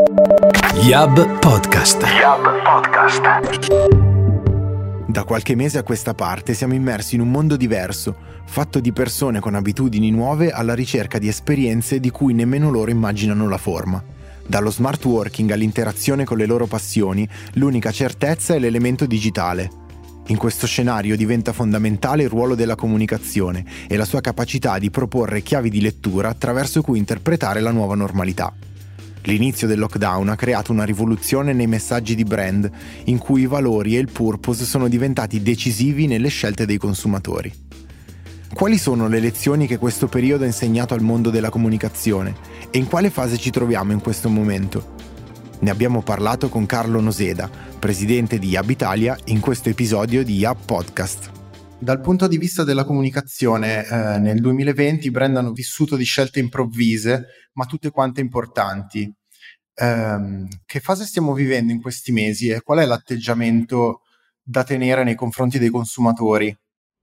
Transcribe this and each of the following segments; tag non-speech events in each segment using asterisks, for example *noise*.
Yab Podcast. Yab Podcast. Da qualche mese a questa parte siamo immersi in un mondo diverso, fatto di persone con abitudini nuove alla ricerca di esperienze di cui nemmeno loro immaginano la forma. Dallo smart working all'interazione con le loro passioni, l'unica certezza è l'elemento digitale. In questo scenario diventa fondamentale il ruolo della comunicazione e la sua capacità di proporre chiavi di lettura attraverso cui interpretare la nuova normalità. L'inizio del lockdown ha creato una rivoluzione nei messaggi di brand, in cui i valori e il purpose sono diventati decisivi nelle scelte dei consumatori. Quali sono le lezioni che questo periodo ha insegnato al mondo della comunicazione e in quale fase ci troviamo in questo momento? Ne abbiamo parlato con Carlo Noseda, presidente di Yab Italia, in questo episodio di Yab Podcast. Dal punto di vista della comunicazione, eh, nel 2020 i brand hanno vissuto di scelte improvvise, ma tutte quante importanti. Eh, che fase stiamo vivendo in questi mesi e qual è l'atteggiamento da tenere nei confronti dei consumatori?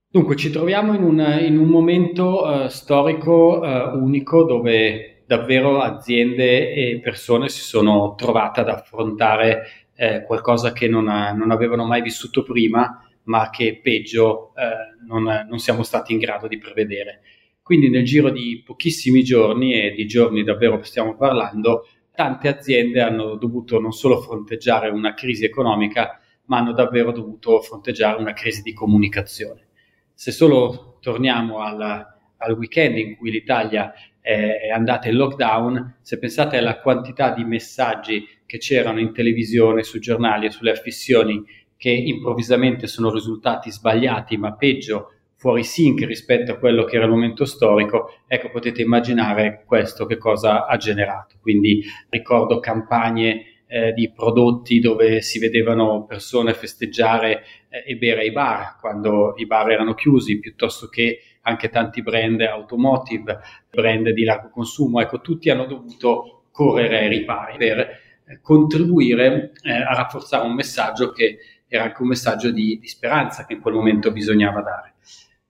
Dunque, ci troviamo in un, in un momento uh, storico uh, unico dove davvero aziende e persone si sono trovate ad affrontare eh, qualcosa che non, non avevano mai vissuto prima ma che peggio eh, non, non, siamo stati in grado di prevedere. Quindi nel giro di pochissimi giorni, e di giorni davvero stiamo parlando, tante aziende hanno dovuto non solo fronteggiare una crisi economica, ma hanno davvero dovuto fronteggiare una crisi di comunicazione. Se solo torniamo al, al weekend in cui l'Italia è, andata in lockdown, se pensate alla quantità di messaggi che c'erano in televisione, sui giornali e sulle affissioni che improvvisamente sono risultati sbagliati, ma peggio, fuori sync rispetto a quello che era il momento storico, ecco potete immaginare questo che cosa ha generato. Quindi ricordo campagne eh, di prodotti dove si vedevano persone festeggiare eh, e bere ai bar quando i bar erano chiusi, piuttosto che anche tanti brand automotive, brand di largo consumo, ecco tutti hanno dovuto correre ai ripari per eh, contribuire eh, a rafforzare un messaggio che era anche un messaggio di, di speranza che in quel momento bisognava dare.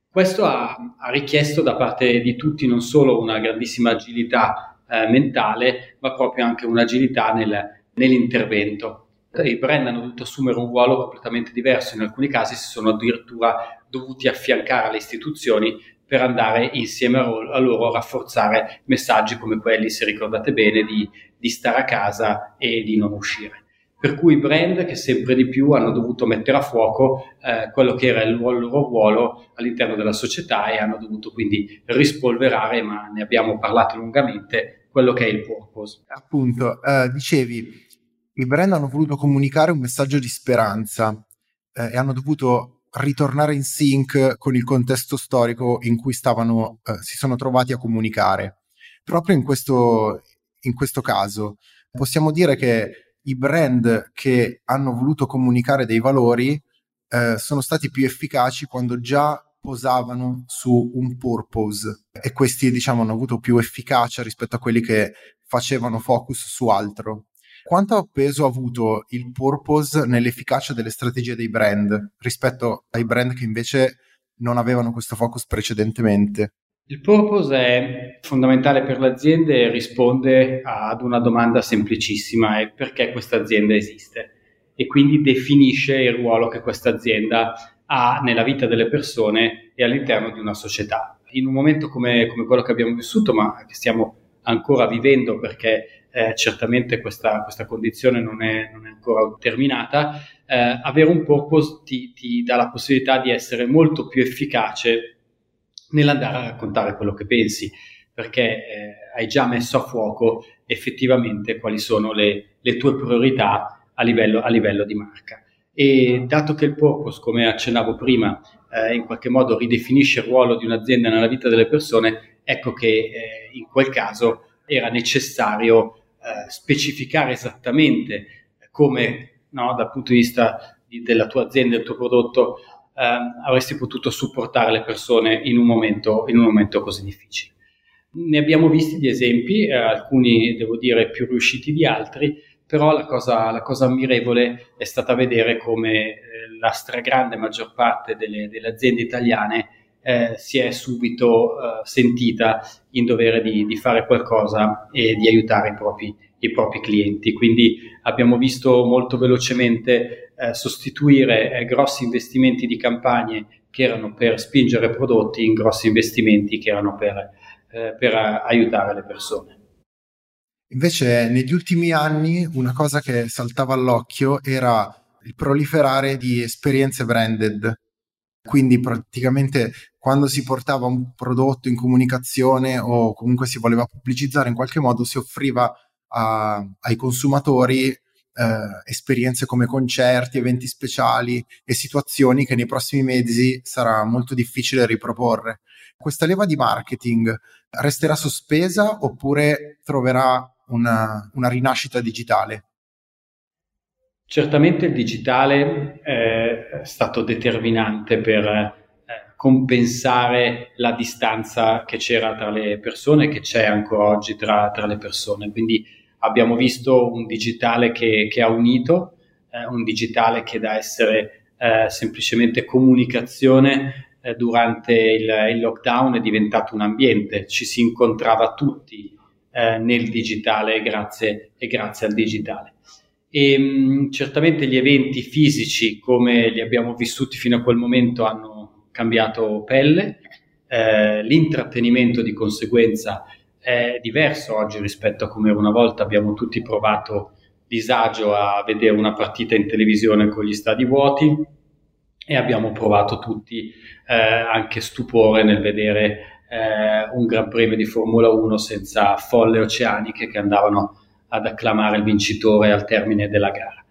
Questo ha, ha, richiesto da parte di tutti non solo una grandissima agilità eh, mentale, ma proprio anche un'agilità nel, nell'intervento. I brand hanno dovuto assumere un ruolo completamente diverso, in alcuni casi si sono addirittura dovuti affiancare alle istituzioni per andare insieme a loro a rafforzare messaggi come quelli, se ricordate bene, di, di stare a casa e di non uscire per cui i brand che sempre di più hanno dovuto mettere a fuoco eh, quello che era il loro, ruolo all'interno della società e hanno dovuto quindi rispolverare, ma ne abbiamo parlato lungamente, quello che è il purpose. Appunto, eh, dicevi, i brand hanno voluto comunicare un messaggio di speranza eh, e hanno dovuto ritornare in sync con il contesto storico in cui stavano, eh, si sono trovati a comunicare. Proprio in questo, in questo caso possiamo dire che i brand che hanno voluto comunicare dei valori eh, sono stati più efficaci quando già posavano su un purpose e questi diciamo hanno avuto più efficacia rispetto a quelli che facevano focus su altro. Quanto peso ha avuto il purpose nell'efficacia delle strategie dei brand rispetto ai brand che invece non avevano questo focus precedentemente? Il purpose è fondamentale per l'azienda e risponde ad una domanda semplicissima, è perché questa azienda esiste e quindi definisce il ruolo che questa azienda ha nella vita delle persone e all'interno di una società. In un momento come, come quello che abbiamo vissuto, ma che stiamo ancora vivendo perché eh, certamente questa, questa condizione non è, non è, ancora terminata, eh, avere un purpose ti, ti dà la possibilità di essere molto più efficace nell'andare a raccontare quello che pensi, perché eh, hai già messo a fuoco effettivamente quali sono le, le tue priorità a livello, a livello, di marca. E dato che il purpose, come accennavo prima, eh, in qualche modo ridefinisce il ruolo di un'azienda nella vita delle persone, ecco che eh, in quel caso era necessario eh, specificare esattamente come, no, dal punto di vista di, della tua azienda, del tuo prodotto, avresti potuto supportare le persone in un momento, in un momento così difficile. Ne abbiamo visti di esempi, eh, alcuni devo dire più riusciti di altri, però la cosa, la cosa ammirevole è stata vedere come eh, la stragrande maggior parte delle, delle aziende italiane eh, si è subito eh, sentita in dovere di, di, fare qualcosa e di aiutare i propri, i propri clienti. Quindi abbiamo visto molto velocemente eh, sostituire eh, grossi investimenti di campagne che erano per spingere prodotti in grossi investimenti che erano per, eh, per aiutare le persone. Invece negli ultimi anni una cosa che saltava all'occhio era il proliferare di esperienze branded. Quindi praticamente quando si portava un prodotto in comunicazione o comunque si voleva pubblicizzare in qualche modo si offriva a, ai consumatori eh, esperienze come concerti, eventi speciali e situazioni che nei prossimi mesi sarà molto difficile riproporre. Questa leva di marketing resterà sospesa oppure troverà una, una rinascita digitale? Certamente il digitale è stato determinante per eh, compensare la distanza che c'era tra le persone e che c'è ancora oggi tra, tra, le persone. Quindi abbiamo visto un digitale che, che ha unito, eh, un digitale che da essere eh, semplicemente comunicazione eh, durante il, il, lockdown è diventato un ambiente, ci si incontrava tutti eh, nel digitale grazie, e grazie al digitale. E, mh, certamente gli eventi fisici come li abbiamo vissuti fino a quel momento hanno cambiato pelle, eh, l'intrattenimento di conseguenza è diverso oggi rispetto a come una volta abbiamo tutti provato disagio a vedere una partita in televisione con gli stadi vuoti e abbiamo provato tutti eh, anche stupore nel vedere eh, un Gran Premio di Formula 1 senza folle oceaniche che andavano ad acclamare il vincitore al termine della gara.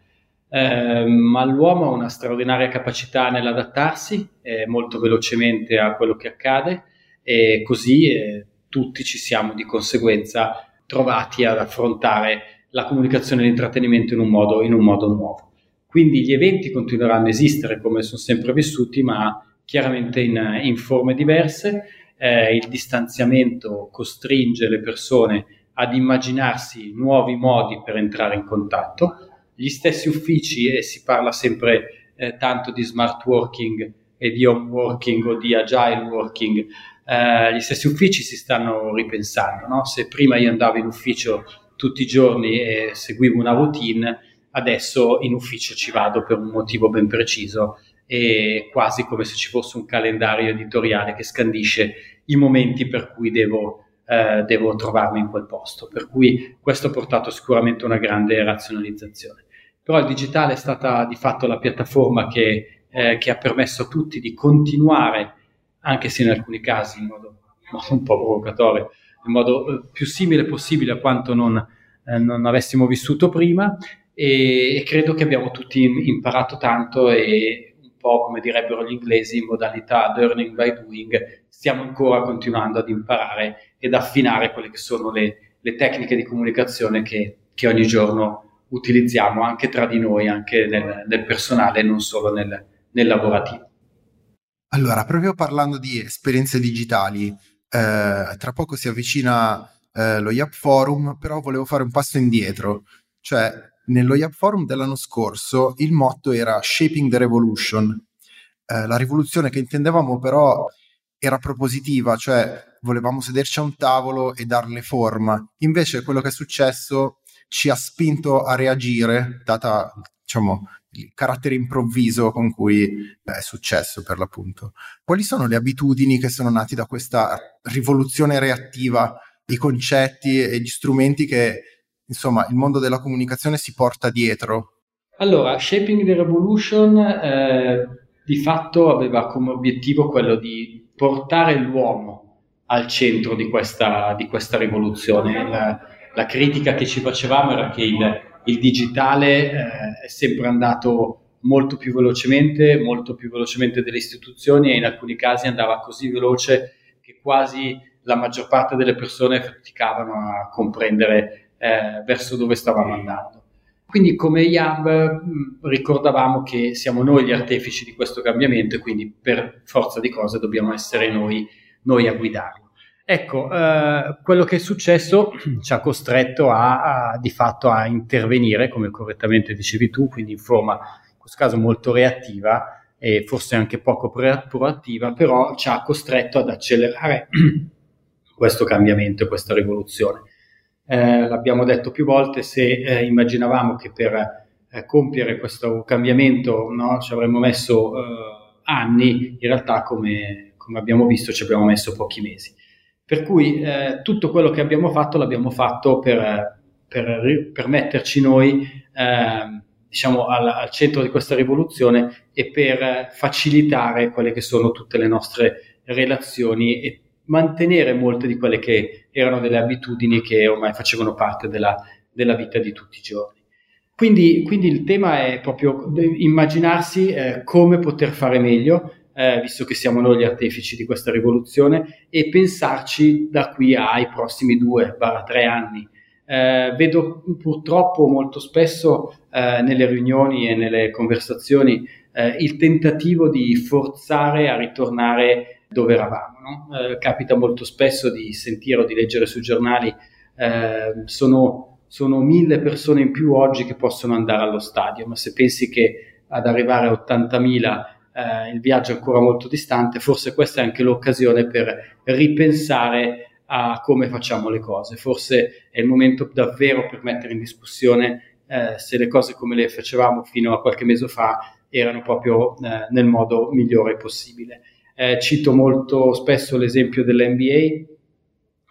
Eh, ma l'uomo ha una straordinaria capacità nell'adattarsi molto velocemente a quello che accade e così eh, tutti ci siamo di conseguenza trovati ad affrontare la comunicazione e l'intrattenimento in un modo, in un modo nuovo. Quindi gli eventi continueranno a esistere come sono sempre vissuti, ma chiaramente in, in forme diverse eh, il distanziamento costringe le persone ad immaginarsi nuovi modi per entrare in contatto. Gli stessi uffici, e si parla sempre eh, tanto di smart working e di home working o di agile working, eh, gli stessi uffici si stanno ripensando. No? Se prima io andavo in ufficio tutti i giorni e seguivo una routine, adesso in ufficio ci vado per un motivo ben preciso e quasi come se ci fosse un calendario editoriale che scandisce i momenti per cui devo, eh, devo trovarmi in quel posto. Per cui questo ha portato sicuramente a una grande razionalizzazione. Però il digitale è stata di fatto la piattaforma che, eh, che ha permesso a tutti di continuare, anche se in alcuni casi in modo, un po' provocatorio, in modo eh, più simile possibile a quanto non, eh, non avessimo vissuto prima, e, e, credo che abbiamo tutti imparato tanto e po' come direbbero gli inglesi in modalità learning by doing, stiamo ancora continuando ad imparare ed affinare quelle che sono le, le tecniche di comunicazione che, che, ogni giorno utilizziamo anche tra di noi, anche nel, nel personale, non solo nel, nel, lavorativo. Allora, proprio parlando di esperienze digitali, eh, tra poco si avvicina eh, lo YAP Forum, però volevo fare un passo indietro, cioè nello YAP Forum dell'anno scorso il motto era Shaping the Revolution. Eh, la rivoluzione che intendevamo però era propositiva, cioè volevamo sederci a un tavolo e darle forma. Invece quello che è successo ci ha spinto a reagire, data diciamo, il carattere improvviso con cui è successo per l'appunto. Quali sono le abitudini che sono nati da questa rivoluzione reattiva, i concetti e gli strumenti che insomma, il mondo della comunicazione si porta dietro? Allora, Shaping the Revolution eh, di fatto aveva come obiettivo quello di portare l'uomo al centro di questa, di questa rivoluzione. La, la, critica che ci facevamo era che il, il digitale eh, è sempre andato molto più velocemente, molto più velocemente delle istituzioni e in alcuni casi andava così veloce che quasi la maggior parte delle persone faticavano a comprendere eh, verso dove stavamo andando. Quindi come IAB ricordavamo che siamo noi gli artefici di questo cambiamento e quindi per forza di cose dobbiamo essere noi, noi a guidarlo. Ecco, eh, quello che è successo *clears throat* ci ha costretto a, a, di fatto a intervenire, come correttamente dicevi tu, quindi in forma, in questo caso molto reattiva e forse anche poco proattiva, però ci ha costretto ad accelerare *clears throat* questo cambiamento questa rivoluzione. eh, l'abbiamo detto più volte, se eh, immaginavamo che per eh, compiere questo cambiamento no, ci avremmo messo eh, anni, in realtà come, come, abbiamo visto ci abbiamo messo pochi mesi. Per cui eh, tutto quello che abbiamo fatto l'abbiamo fatto per, per, per metterci noi ehm, diciamo, al, al, centro di questa rivoluzione e per facilitare quelle che sono tutte le nostre relazioni e mantenere molte di quelle che erano delle abitudini che ormai facevano parte della, della vita di tutti i giorni. Quindi, quindi, il tema è proprio immaginarsi eh, come poter fare meglio, eh, visto che siamo noi gli artefici di questa rivoluzione, e pensarci da qui ai prossimi due, tre anni. Eh, vedo purtroppo molto spesso eh, nelle riunioni e nelle conversazioni eh, il tentativo di forzare a ritornare dove eravamo. No? Eh, capita molto spesso di sentire o di leggere sui giornali, eh, sono, sono mille persone in più oggi che possono andare allo stadio, ma se pensi che ad arrivare a 80.000 eh, il viaggio è ancora molto distante, forse questa è anche l'occasione per ripensare a come facciamo le cose. Forse è il momento davvero per mettere in discussione eh, se le cose come le facevamo fino a qualche mese fa erano proprio eh, nel modo migliore possibile. Eh, cito molto spesso l'esempio dell'NBA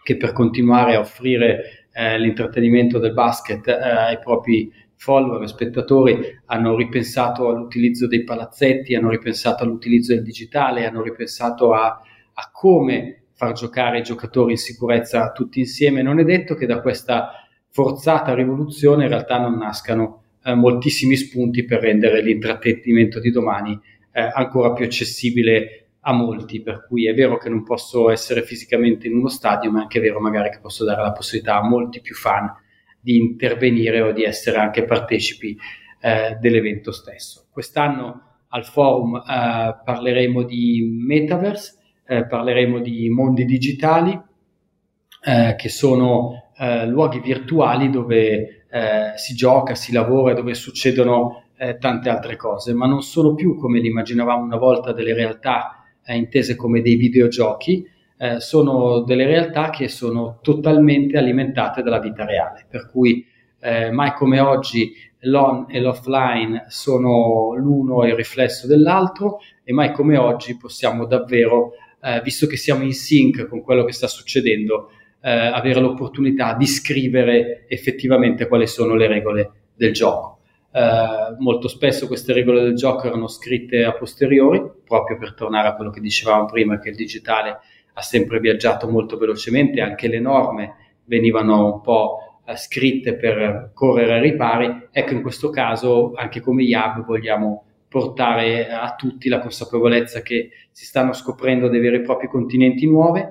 che per continuare a offrire eh, l'intrattenimento del basket eh, ai propri follower e spettatori hanno ripensato all'utilizzo dei palazzetti, hanno ripensato all'utilizzo del digitale, hanno ripensato a, a come far giocare i giocatori in sicurezza tutti insieme. Non è detto che da questa forzata rivoluzione in realtà non nascano eh, moltissimi spunti per rendere l'intrattenimento di domani eh, ancora più accessibile a molti, per cui è vero che non posso essere fisicamente in uno stadio, ma è anche vero magari che posso dare la possibilità a molti più fan di intervenire o di essere anche partecipi eh, dell'evento stesso. Quest'anno al forum eh, parleremo di metaverse, eh, parleremo di mondi digitali, eh, che sono eh, luoghi virtuali dove eh, si gioca, si lavora, dove succedono tante altre cose, ma non sono più come li immaginavamo una volta delle realtà intese come dei videogiochi, sono delle realtà che sono totalmente alimentate dalla vita reale, per cui mai come oggi l'on e l'offline sono l'uno il riflesso dell'altro e mai come oggi possiamo davvero eh, visto che siamo in sync con quello che sta succedendo, eh, avere l'opportunità di scrivere effettivamente quali sono le regole del gioco. Uh, molto spesso queste regole del gioco erano scritte a posteriori, proprio per tornare a quello che dicevamo prima, che il digitale ha sempre viaggiato molto velocemente, anche le norme venivano un po' uh, scritte per correre ai ripari. Ecco, in questo caso, anche come IAB, vogliamo portare a tutti la consapevolezza che si stanno scoprendo dei veri e propri continenti nuovi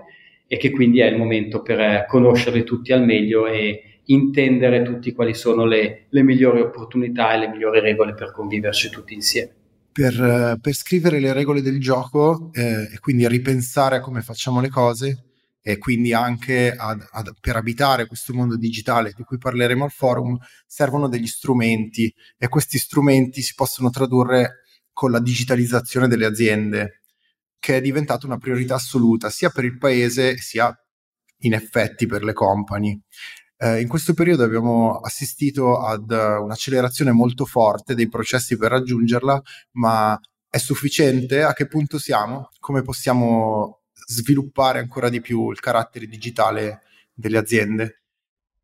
e che quindi è il momento per conoscerli tutti al meglio e intendere tutti quali sono le, le migliori opportunità e le migliori regole per conviverci tutti insieme. Per, per scrivere le regole del gioco eh, e quindi ripensare a come facciamo le cose e quindi anche ad, ad, per abitare questo mondo digitale di cui parleremo al forum servono degli strumenti e questi strumenti si possono tradurre con la digitalizzazione delle aziende che è diventata una priorità assoluta sia per il paese sia in effetti per le company. Eh, in questo periodo abbiamo assistito ad uh, un'accelerazione molto forte dei processi per raggiungerla, ma è sufficiente? A che punto siamo? Come possiamo sviluppare ancora di più il carattere digitale delle aziende?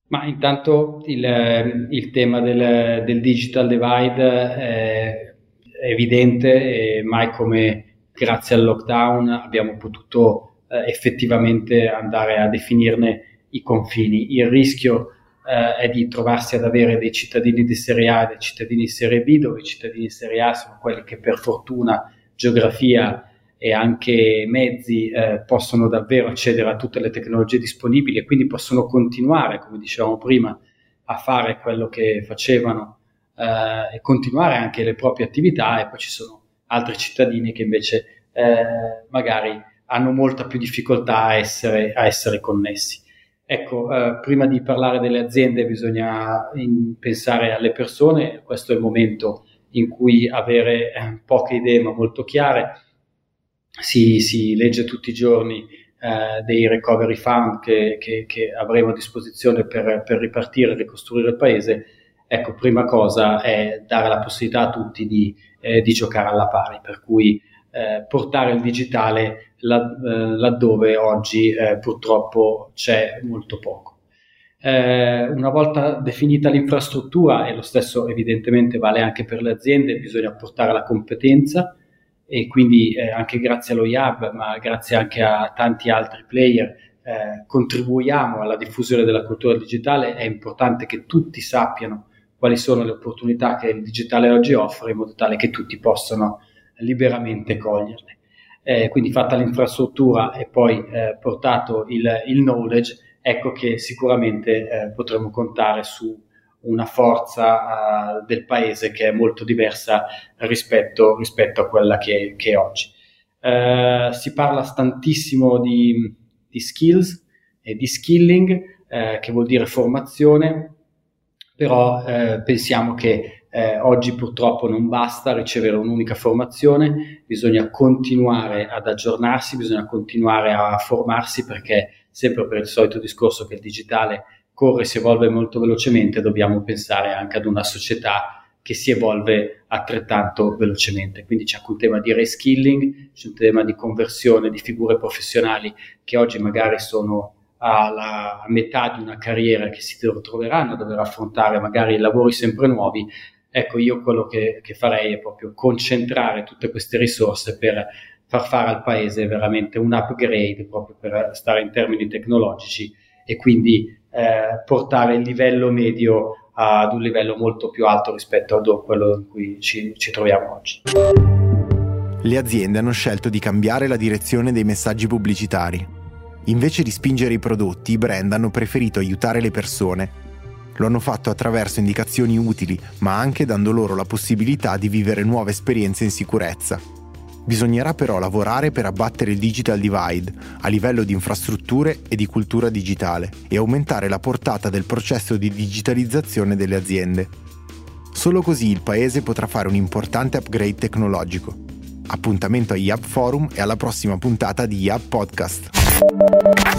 Ma intanto il, il tema del, del, digital divide è evidente e mai come grazie al lockdown abbiamo potuto eh, effettivamente andare a definirne i confini. Il rischio eh, è di trovarsi ad avere dei cittadini di serie A e dei cittadini di serie B, dove i cittadini di serie A sono quelli che per fortuna, geografia e anche mezzi eh, possono davvero accedere a tutte le tecnologie disponibili e quindi possono continuare, come dicevamo prima, a fare quello che facevano eh, e continuare anche le proprie attività e poi ci sono altri cittadini che invece eh, magari hanno molta più difficoltà a essere, a essere connessi. Ecco, eh, prima di parlare delle aziende bisogna in, pensare alle persone, questo è il momento in cui avere eh, poche idee ma molto chiare. Si, si legge tutti i giorni eh, dei recovery fund che, che, che, avremo a disposizione per, per ripartire e ricostruire il paese, ecco, prima cosa è dare la possibilità a tutti di, eh, di giocare alla pari, per cui eh, portare il digitale eh, laddove oggi eh, purtroppo c'è molto poco. Eh, una volta definita l'infrastruttura, e lo stesso evidentemente vale anche per le aziende, bisogna portare la competenza e quindi eh, anche grazie allo IAB, ma grazie anche a tanti altri player, eh, contribuiamo alla diffusione della cultura digitale. È importante che tutti sappiano quali sono le opportunità che il digitale oggi offre in modo tale che tutti possano liberamente coglierle. Eh, quindi fatta l'infrastruttura e poi eh, portato il, il knowledge, ecco che sicuramente eh, potremo contare su una forza uh, del paese che è molto diversa rispetto, rispetto a quella che, che è oggi. Uh, si parla tantissimo di, di, skills e di skilling, che vuol dire formazione, però pensiamo che oggi purtroppo non basta ricevere un'unica formazione, bisogna continuare ad aggiornarsi, bisogna continuare a formarsi perché sempre per il solito discorso che il digitale corre e si evolve molto velocemente, dobbiamo pensare anche ad una società che si evolve altrettanto velocemente. Quindi c'è anche un tema di reskilling, c'è un tema di conversione di figure professionali che oggi magari sono alla metà di una carriera che si troveranno a dover affrontare magari lavori sempre nuovi. Ecco, io quello che, che farei è proprio concentrare tutte queste risorse per far fare al paese veramente un upgrade proprio per stare in termini tecnologici e quindi eh, portare il livello medio ad un livello molto più alto rispetto a quello in cui ci, ci troviamo oggi. Le aziende hanno scelto di cambiare la direzione dei messaggi pubblicitari. Invece di spingere i prodotti, i brand hanno preferito aiutare le persone. Lo hanno fatto attraverso indicazioni utili, ma anche dando loro la possibilità di vivere nuove esperienze in sicurezza. Bisognerà però lavorare per abbattere il digital divide a livello di infrastrutture e di cultura digitale e aumentare la portata del processo di digitalizzazione delle aziende. Solo così il Paese potrà fare un importante upgrade tecnologico. Appuntamento a IAB Forum e alla prossima puntata di IAB Podcast.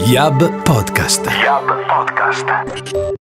IAB Podcast. IAB Podcast.